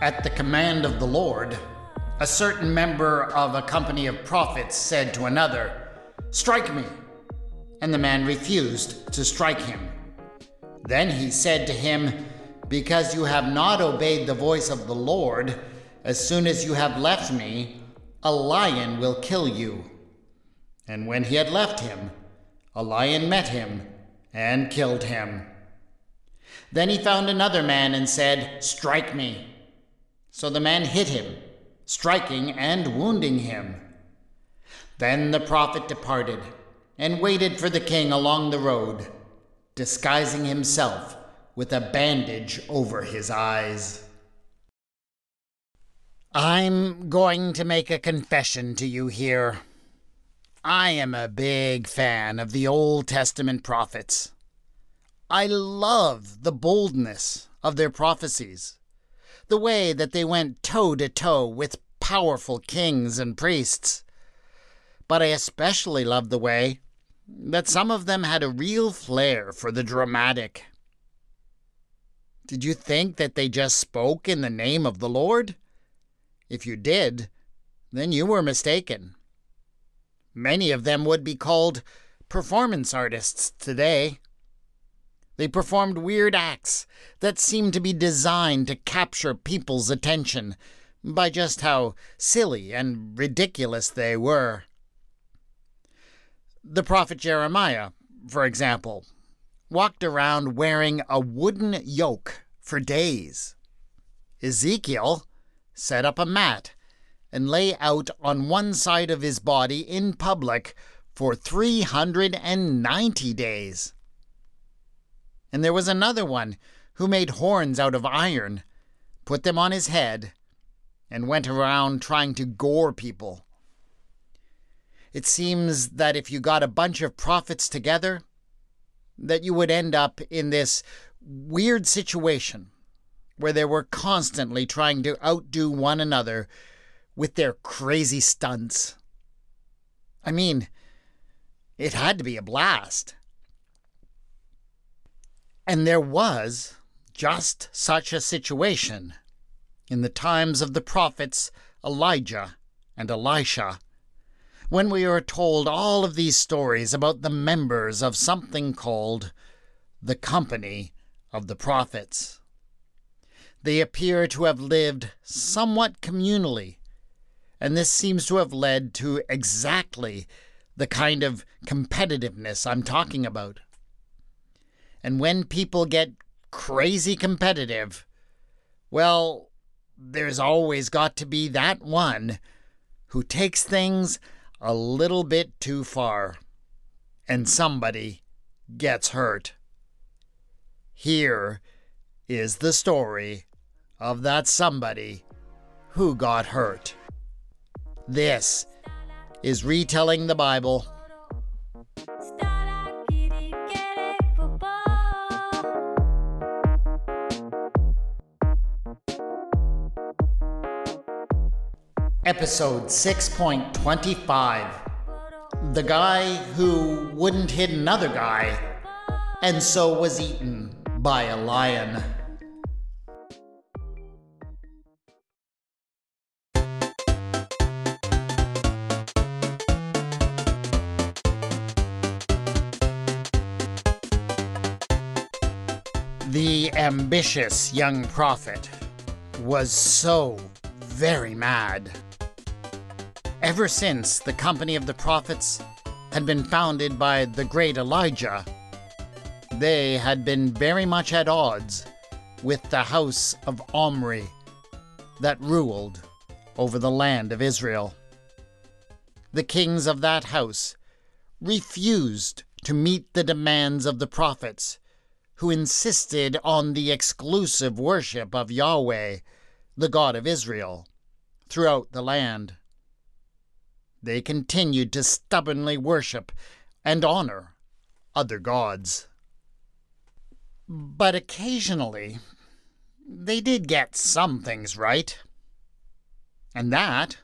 At the command of the Lord, a certain member of a company of prophets said to another, Strike me. And the man refused to strike him. Then he said to him, Because you have not obeyed the voice of the Lord, as soon as you have left me, a lion will kill you. And when he had left him, a lion met him and killed him. Then he found another man and said, Strike me. So the man hit him, striking and wounding him. Then the prophet departed and waited for the king along the road, disguising himself with a bandage over his eyes. I'm going to make a confession to you here. I am a big fan of the Old Testament prophets. I love the boldness of their prophecies, the way that they went toe to toe with powerful kings and priests. But I especially loved the way that some of them had a real flair for the dramatic. Did you think that they just spoke in the name of the Lord? If you did, then you were mistaken. Many of them would be called performance artists today. They performed weird acts that seemed to be designed to capture people's attention by just how silly and ridiculous they were. The prophet Jeremiah, for example, walked around wearing a wooden yoke for days. Ezekiel set up a mat and lay out on one side of his body in public for 390 days. And there was another one who made horns out of iron, put them on his head, and went around trying to gore people. It seems that if you got a bunch of prophets together, that you would end up in this weird situation where they were constantly trying to outdo one another with their crazy stunts. I mean, it had to be a blast. And there was just such a situation in the times of the prophets Elijah and Elisha, when we are told all of these stories about the members of something called the Company of the Prophets. They appear to have lived somewhat communally, and this seems to have led to exactly the kind of competitiveness I'm talking about. And when people get crazy competitive, well, there's always got to be that one who takes things a little bit too far, and somebody gets hurt. Here is the story of that somebody who got hurt. This is Retelling the Bible Episode 6.25 The guy who wouldn't hit another guy and so was eaten by a lion. The ambitious young prophet was so very mad Ever since the company of the prophets had been founded by the great Elijah, they had been very much at odds with the house of Omri that ruled over the land of Israel. The kings of that house refused to meet the demands of the prophets, who insisted on the exclusive worship of Yahweh, the God of Israel, throughout the land they continued to stubbornly worship and honor other gods. But occasionally, they did get some things right. And that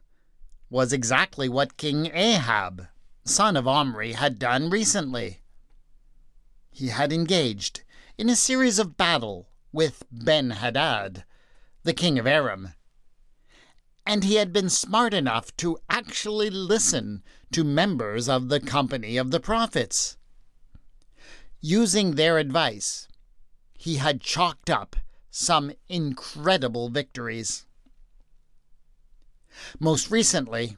was exactly what King Ahab, son of Omri, had done recently. He had engaged in a series of battle with Ben Hadad, the king of Aram. And he had been smart enough to actually listen to members of the company of the prophets. Using their advice, he had chalked up some incredible victories. Most recently,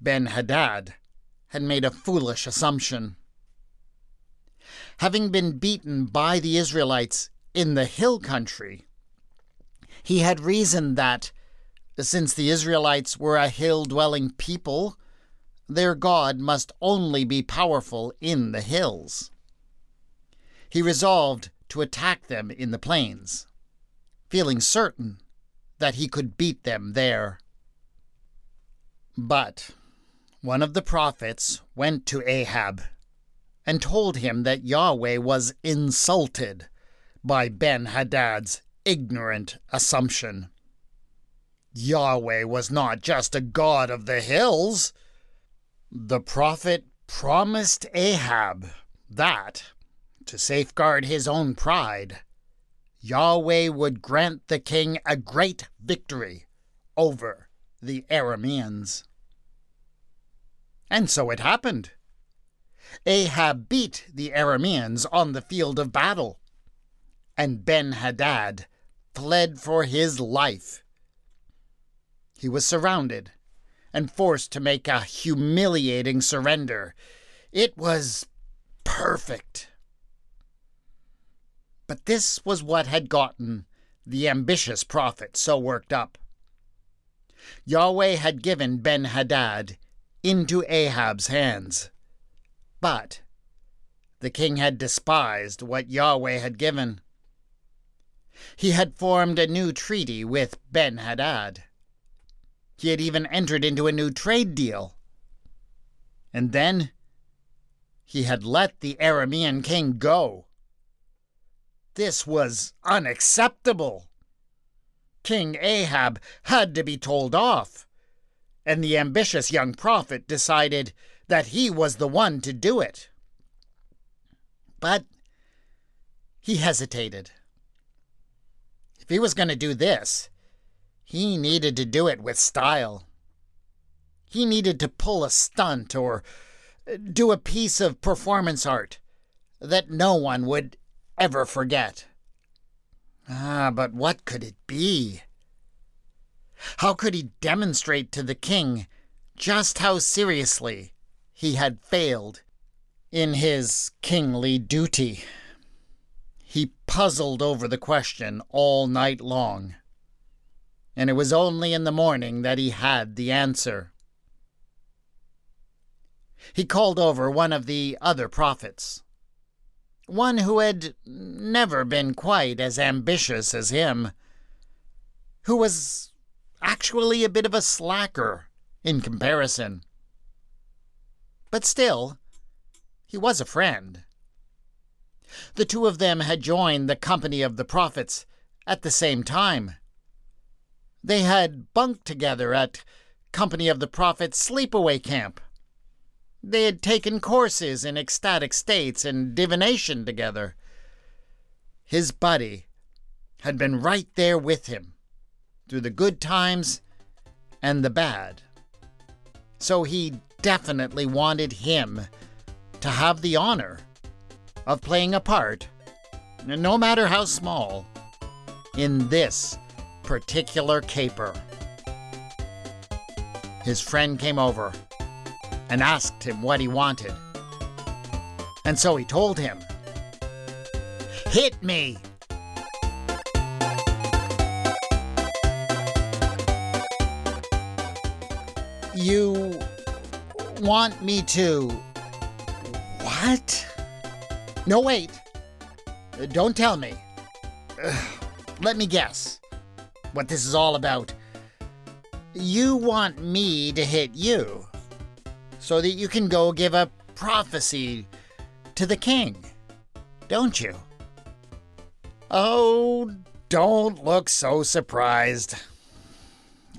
Ben Hadad had made a foolish assumption. Having been beaten by the Israelites in the hill country, he had reasoned that, since the Israelites were a hill dwelling people, their God must only be powerful in the hills. He resolved to attack them in the plains, feeling certain that he could beat them there. But one of the prophets went to Ahab and told him that Yahweh was insulted by Ben Hadad's ignorant assumption. Yahweh was not just a god of the hills. The prophet promised Ahab that, to safeguard his own pride, Yahweh would grant the king a great victory over the Arameans. And so it happened. Ahab beat the Arameans on the field of battle, and Ben Hadad fled for his life. He was surrounded and forced to make a humiliating surrender. It was perfect. But this was what had gotten the ambitious prophet so worked up. Yahweh had given Ben Hadad into Ahab's hands. But the king had despised what Yahweh had given. He had formed a new treaty with Ben Hadad. He had even entered into a new trade deal. And then he had let the Aramean king go. This was unacceptable. King Ahab had to be told off and the ambitious young prophet decided that he was the one to do it. But he hesitated. If he was going to do this, he needed to do it with style. He needed to pull a stunt or do a piece of performance art that no one would ever forget. Ah, but what could it be? How could he demonstrate to the king just how seriously he had failed in his kingly duty? He puzzled over the question all night long, and it was only in the morning that he had the answer. He called over one of the other prophets, one who had never been quite as ambitious as him, who was actually a bit of a slacker in comparison. But still, he was a friend. The two of them had joined the company of the prophets at the same time. They had bunked together at Company of the Prophets sleepaway camp. They had taken courses in ecstatic states and divination together. His buddy had been right there with him through the good times and the bad. So he definitely wanted him to have the honor of playing a part, no matter how small, in this particular caper. His friend came over and asked him what he wanted. And so he told him, Hit me! You want me to. What? No, wait. Don't tell me. Let me guess what this is all about. You want me to hit you so that you can go give a prophecy to the king, don't you? Oh, don't look so surprised.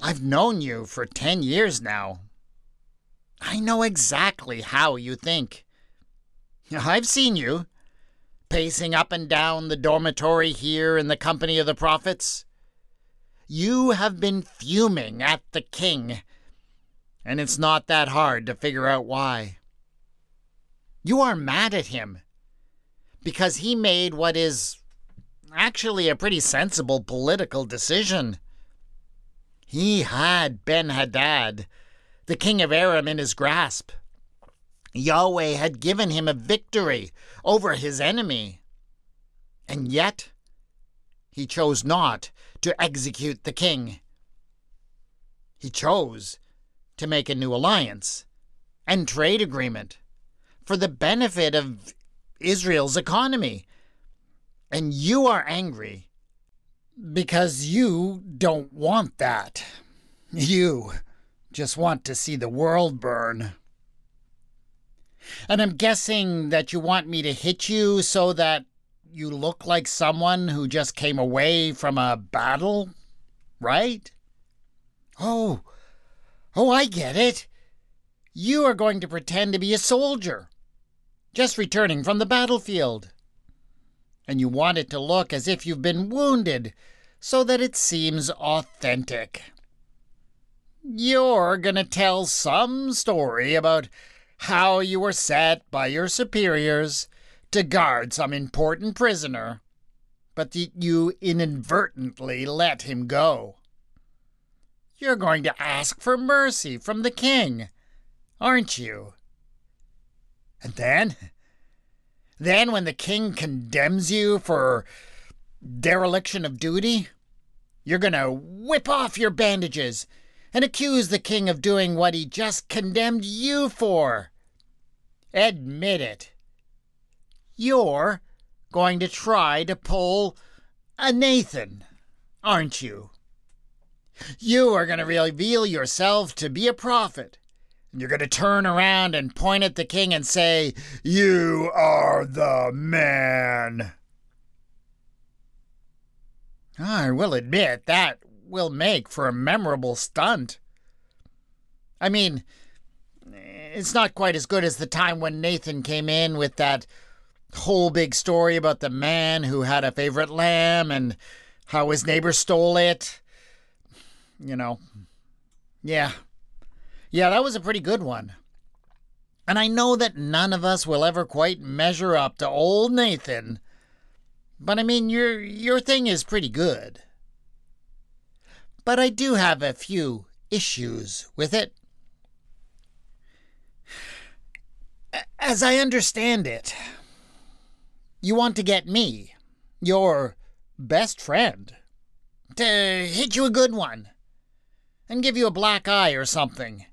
I've known you for 10 years now. I know exactly how you think. I've seen you, pacing up and down the dormitory here in the company of the prophets. You have been fuming at the king, and it's not that hard to figure out why. You are mad at him because he made what is actually a pretty sensible political decision. He had Ben Hadad, the king of Aram, in his grasp. Yahweh had given him a victory over his enemy. And yet, he chose not to execute the king. He chose to make a new alliance and trade agreement for the benefit of Israel's economy. And you are angry because you don't want that. You just want to see the world burn. And I'm guessing that you want me to hit you so that you look like someone who just came away from a battle, right? Oh, oh, I get it. You are going to pretend to be a soldier, just returning from the battlefield. And you want it to look as if you've been wounded, so that it seems authentic. You're going to tell some story about how you were set by your superiors to guard some important prisoner, but that you inadvertently let him go. You're going to ask for mercy from the king, aren't you? And then? Then, when the king condemns you for dereliction of duty, you're going to whip off your bandages and accuse the king of doing what he just condemned you for. Admit it. You're going to try to pull a Nathan, aren't you? You are going to reveal yourself to be a prophet. And you're going to turn around and point at the king and say, You are the man. I will admit that will make for a memorable stunt. I mean, it's not quite as good as the time when Nathan came in with that whole big story about the man who had a favorite lamb and how his neighbor stole it. You know. Yeah. Yeah, that was a pretty good one. And I know that none of us will ever quite measure up to old Nathan. But I mean, your your thing is pretty good. But I do have a few issues with it. As I understand it, you want to get me, your best friend, to hit you a good one and give you a black eye or something,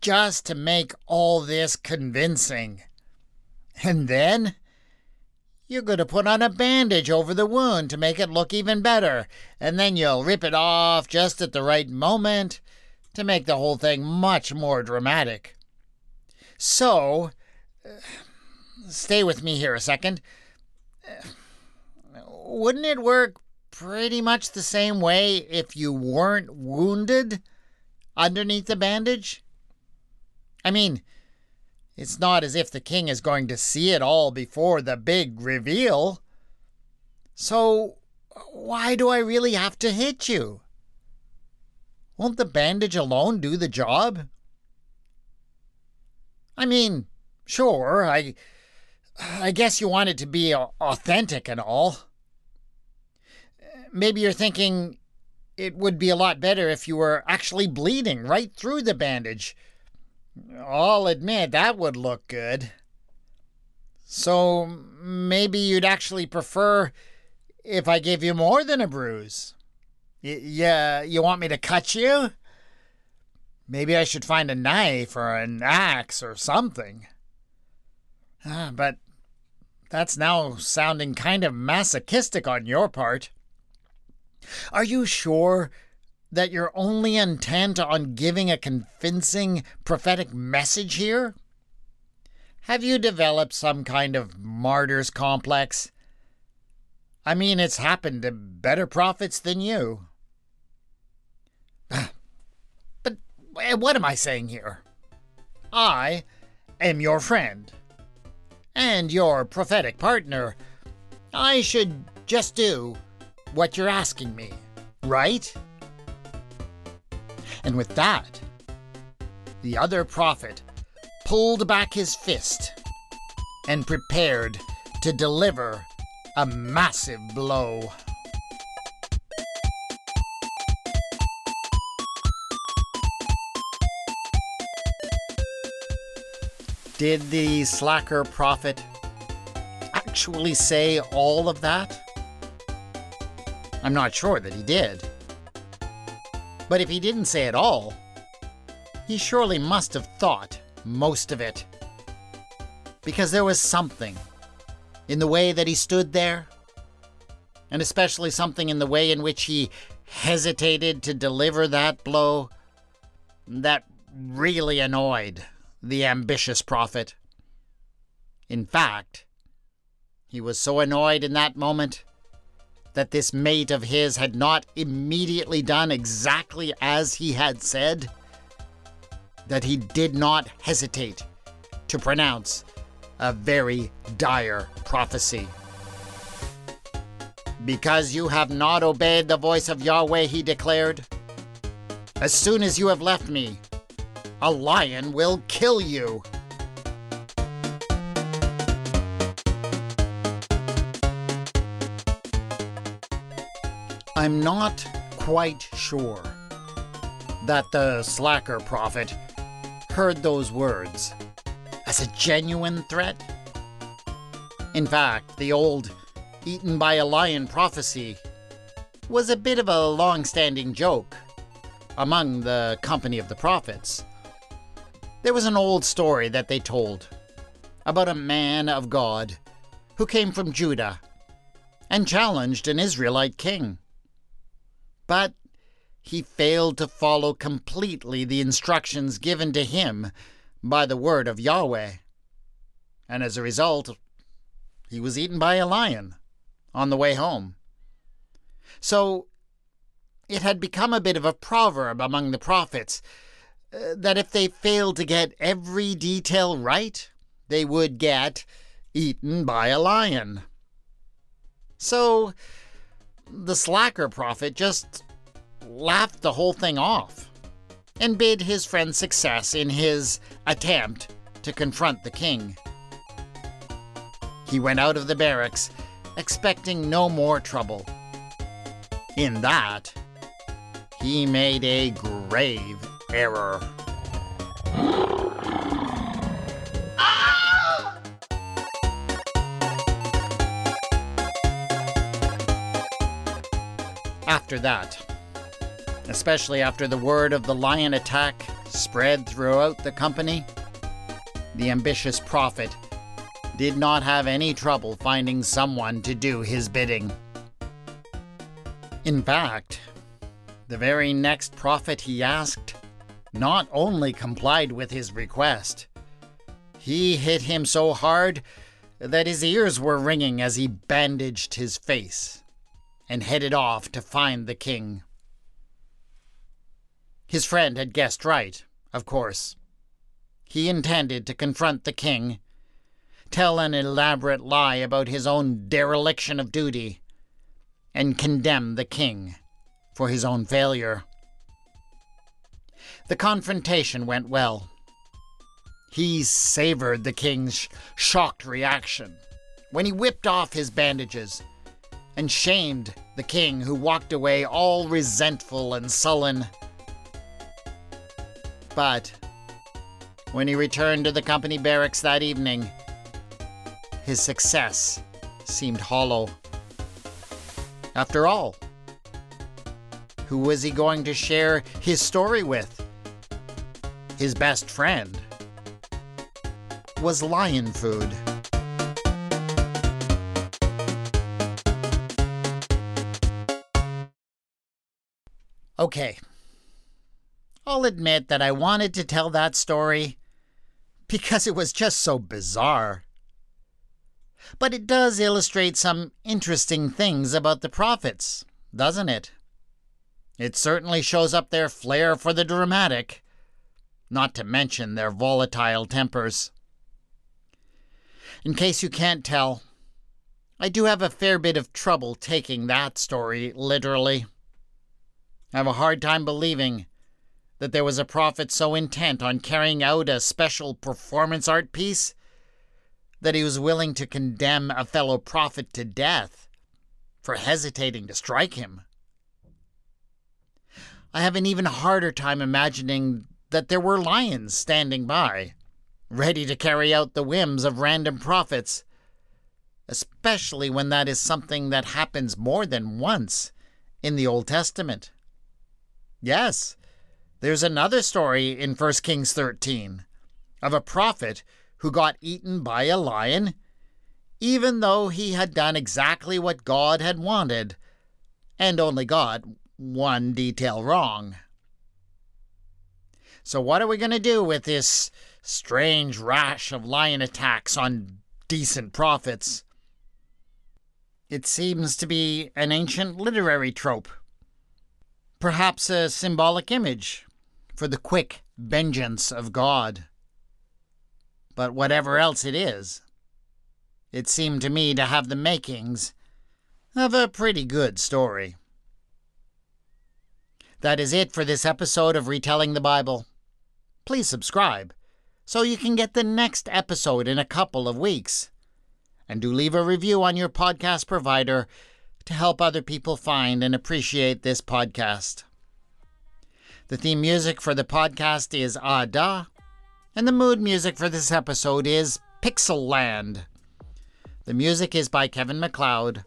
just to make all this convincing. And then you're going to put on a bandage over the wound to make it look even better, and then you'll rip it off just at the right moment to make the whole thing much more dramatic. So, uh, stay with me here a second. Wouldn't it work pretty much the same way if you weren't wounded underneath the bandage? I mean, it's not as if the king is going to see it all before the big reveal. So, why do I really have to hit you? Won't the bandage alone do the job? I mean, sure, I I guess you want it to be authentic and all. Maybe you're thinking it would be a lot better if you were actually bleeding right through the bandage I'll admit that would look good. So maybe you'd actually prefer if I gave you more than a bruise. Y- yeah, you want me to cut you? Maybe I should find a knife or an axe or something. Ah, but that's now sounding kind of masochistic on your part. Are you sure that you're only intent on giving a convincing prophetic message here? Have you developed some kind of martyr's complex? I mean, it's happened to better prophets than you. But eh, what am I saying here? I am your friend and your prophetic partner. I should just do what you're asking me, right? And with that, the other prophet pulled back his fist and prepared to deliver a massive blow. Did the slacker prophet actually say all of that? I'm not sure that he did. But if he didn't say it all, he surely must have thought most of it. Because there was something in the way that he stood there, and especially something in the way in which he hesitated to deliver that blow, that really annoyed the ambitious prophet. In fact, he was so annoyed in that moment that this mate of his had not immediately done exactly as he had said, that he did not hesitate to pronounce a very dire prophecy. Because you have not obeyed the voice of Yahweh, he declared, as soon as you have left me, a lion will kill you. I'm not quite sure that the slacker prophet heard those words as a genuine threat. In fact, the old eaten by a lion prophecy was a bit of a long standing joke among the company of the prophets. There was an old story that they told about a man of God who came from Judah and challenged an Israelite king. But he failed to follow completely the instructions given to him by the word of Yahweh. And as a result, he was eaten by a lion on the way home. So it had become a bit of a proverb among the prophets that if they failed to get every detail right, they would get eaten by a lion. So the slacker prophet just laughed the whole thing off and bid his friend success in his attempt to confront the king. He went out of the barracks expecting no more trouble. In that, he made a grave error. After that, especially after the word of the lion attack spread throughout the company, the ambitious prophet did not have any trouble finding someone to do his bidding. In fact, the very next prophet he asked not only complied with his request, he hit him so hard that his ears were ringing as he bandaged his face and headed off to find the king. His friend had guessed right, of course. He intended to confront the king, tell an elaborate lie about his own dereliction of duty, and condemn the king for his own failure. The confrontation went well. He savored the king's shocked reaction when he whipped off his bandages and shamed the king, who walked away all resentful and sullen. But when he returned to the company barracks that evening, his success seemed hollow. After all, who was he going to share his story with? His best friend was lion food. Okay, I'll admit that I wanted to tell that story because it was just so bizarre. But it does illustrate some interesting things about the prophets, doesn't it? It certainly shows up their flair for the dramatic, not to mention their volatile tempers. In case you can't tell, I do have a fair bit of trouble taking that story literally. I have a hard time believing that there was a prophet so intent on carrying out a special performance art piece that he was willing to condemn a fellow prophet to death for hesitating to strike him. I have an even harder time imagining that there were lions standing by, ready to carry out the whims of random prophets, especially when that is something that happens more than once in the Old Testament. Yes, there's another story in 1 Kings 13 of a prophet who got eaten by a lion, even though he had done exactly what God had wanted and only got one detail wrong. So, what are we going to do with this strange rash of lion attacks on decent prophets? It seems to be an ancient literary trope. Perhaps a symbolic image for the quick vengeance of God. But whatever else it is, it seemed to me to have the makings of a pretty good story. That is it for this episode of Retelling the Bible. Please subscribe so you can get the next episode in a couple of weeks. And do leave a review on your podcast provider to help other people find and appreciate this podcast. The theme music for the podcast is Ada, and the mood music for this episode is Pixel Land. The music is by Kevin MacLeod,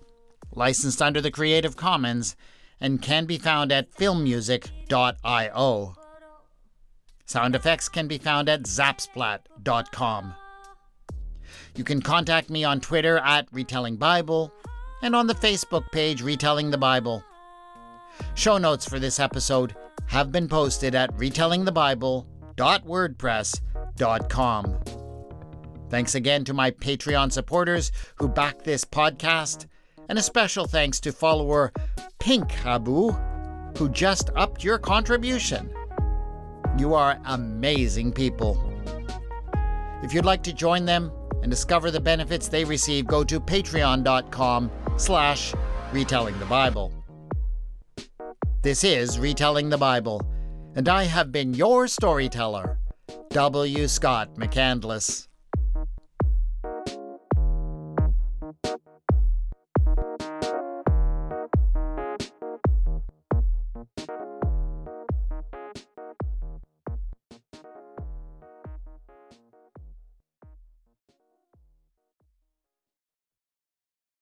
licensed under the Creative Commons and can be found at filmmusic.io. Sound effects can be found at zapsplat.com. You can contact me on Twitter at Retelling Bible and on the Facebook page Retelling the Bible. Show notes for this episode have been posted at retellingthebible.wordpress.com. Thanks again to my Patreon supporters who back this podcast, and a special thanks to follower Pink Habu, who just upped your contribution. You are amazing people. If you'd like to join them and discover the benefits they receive, go to patreon.com slash retelling the Bible. This is Retelling the Bible, and I have been your storyteller, W. Scott McCandless.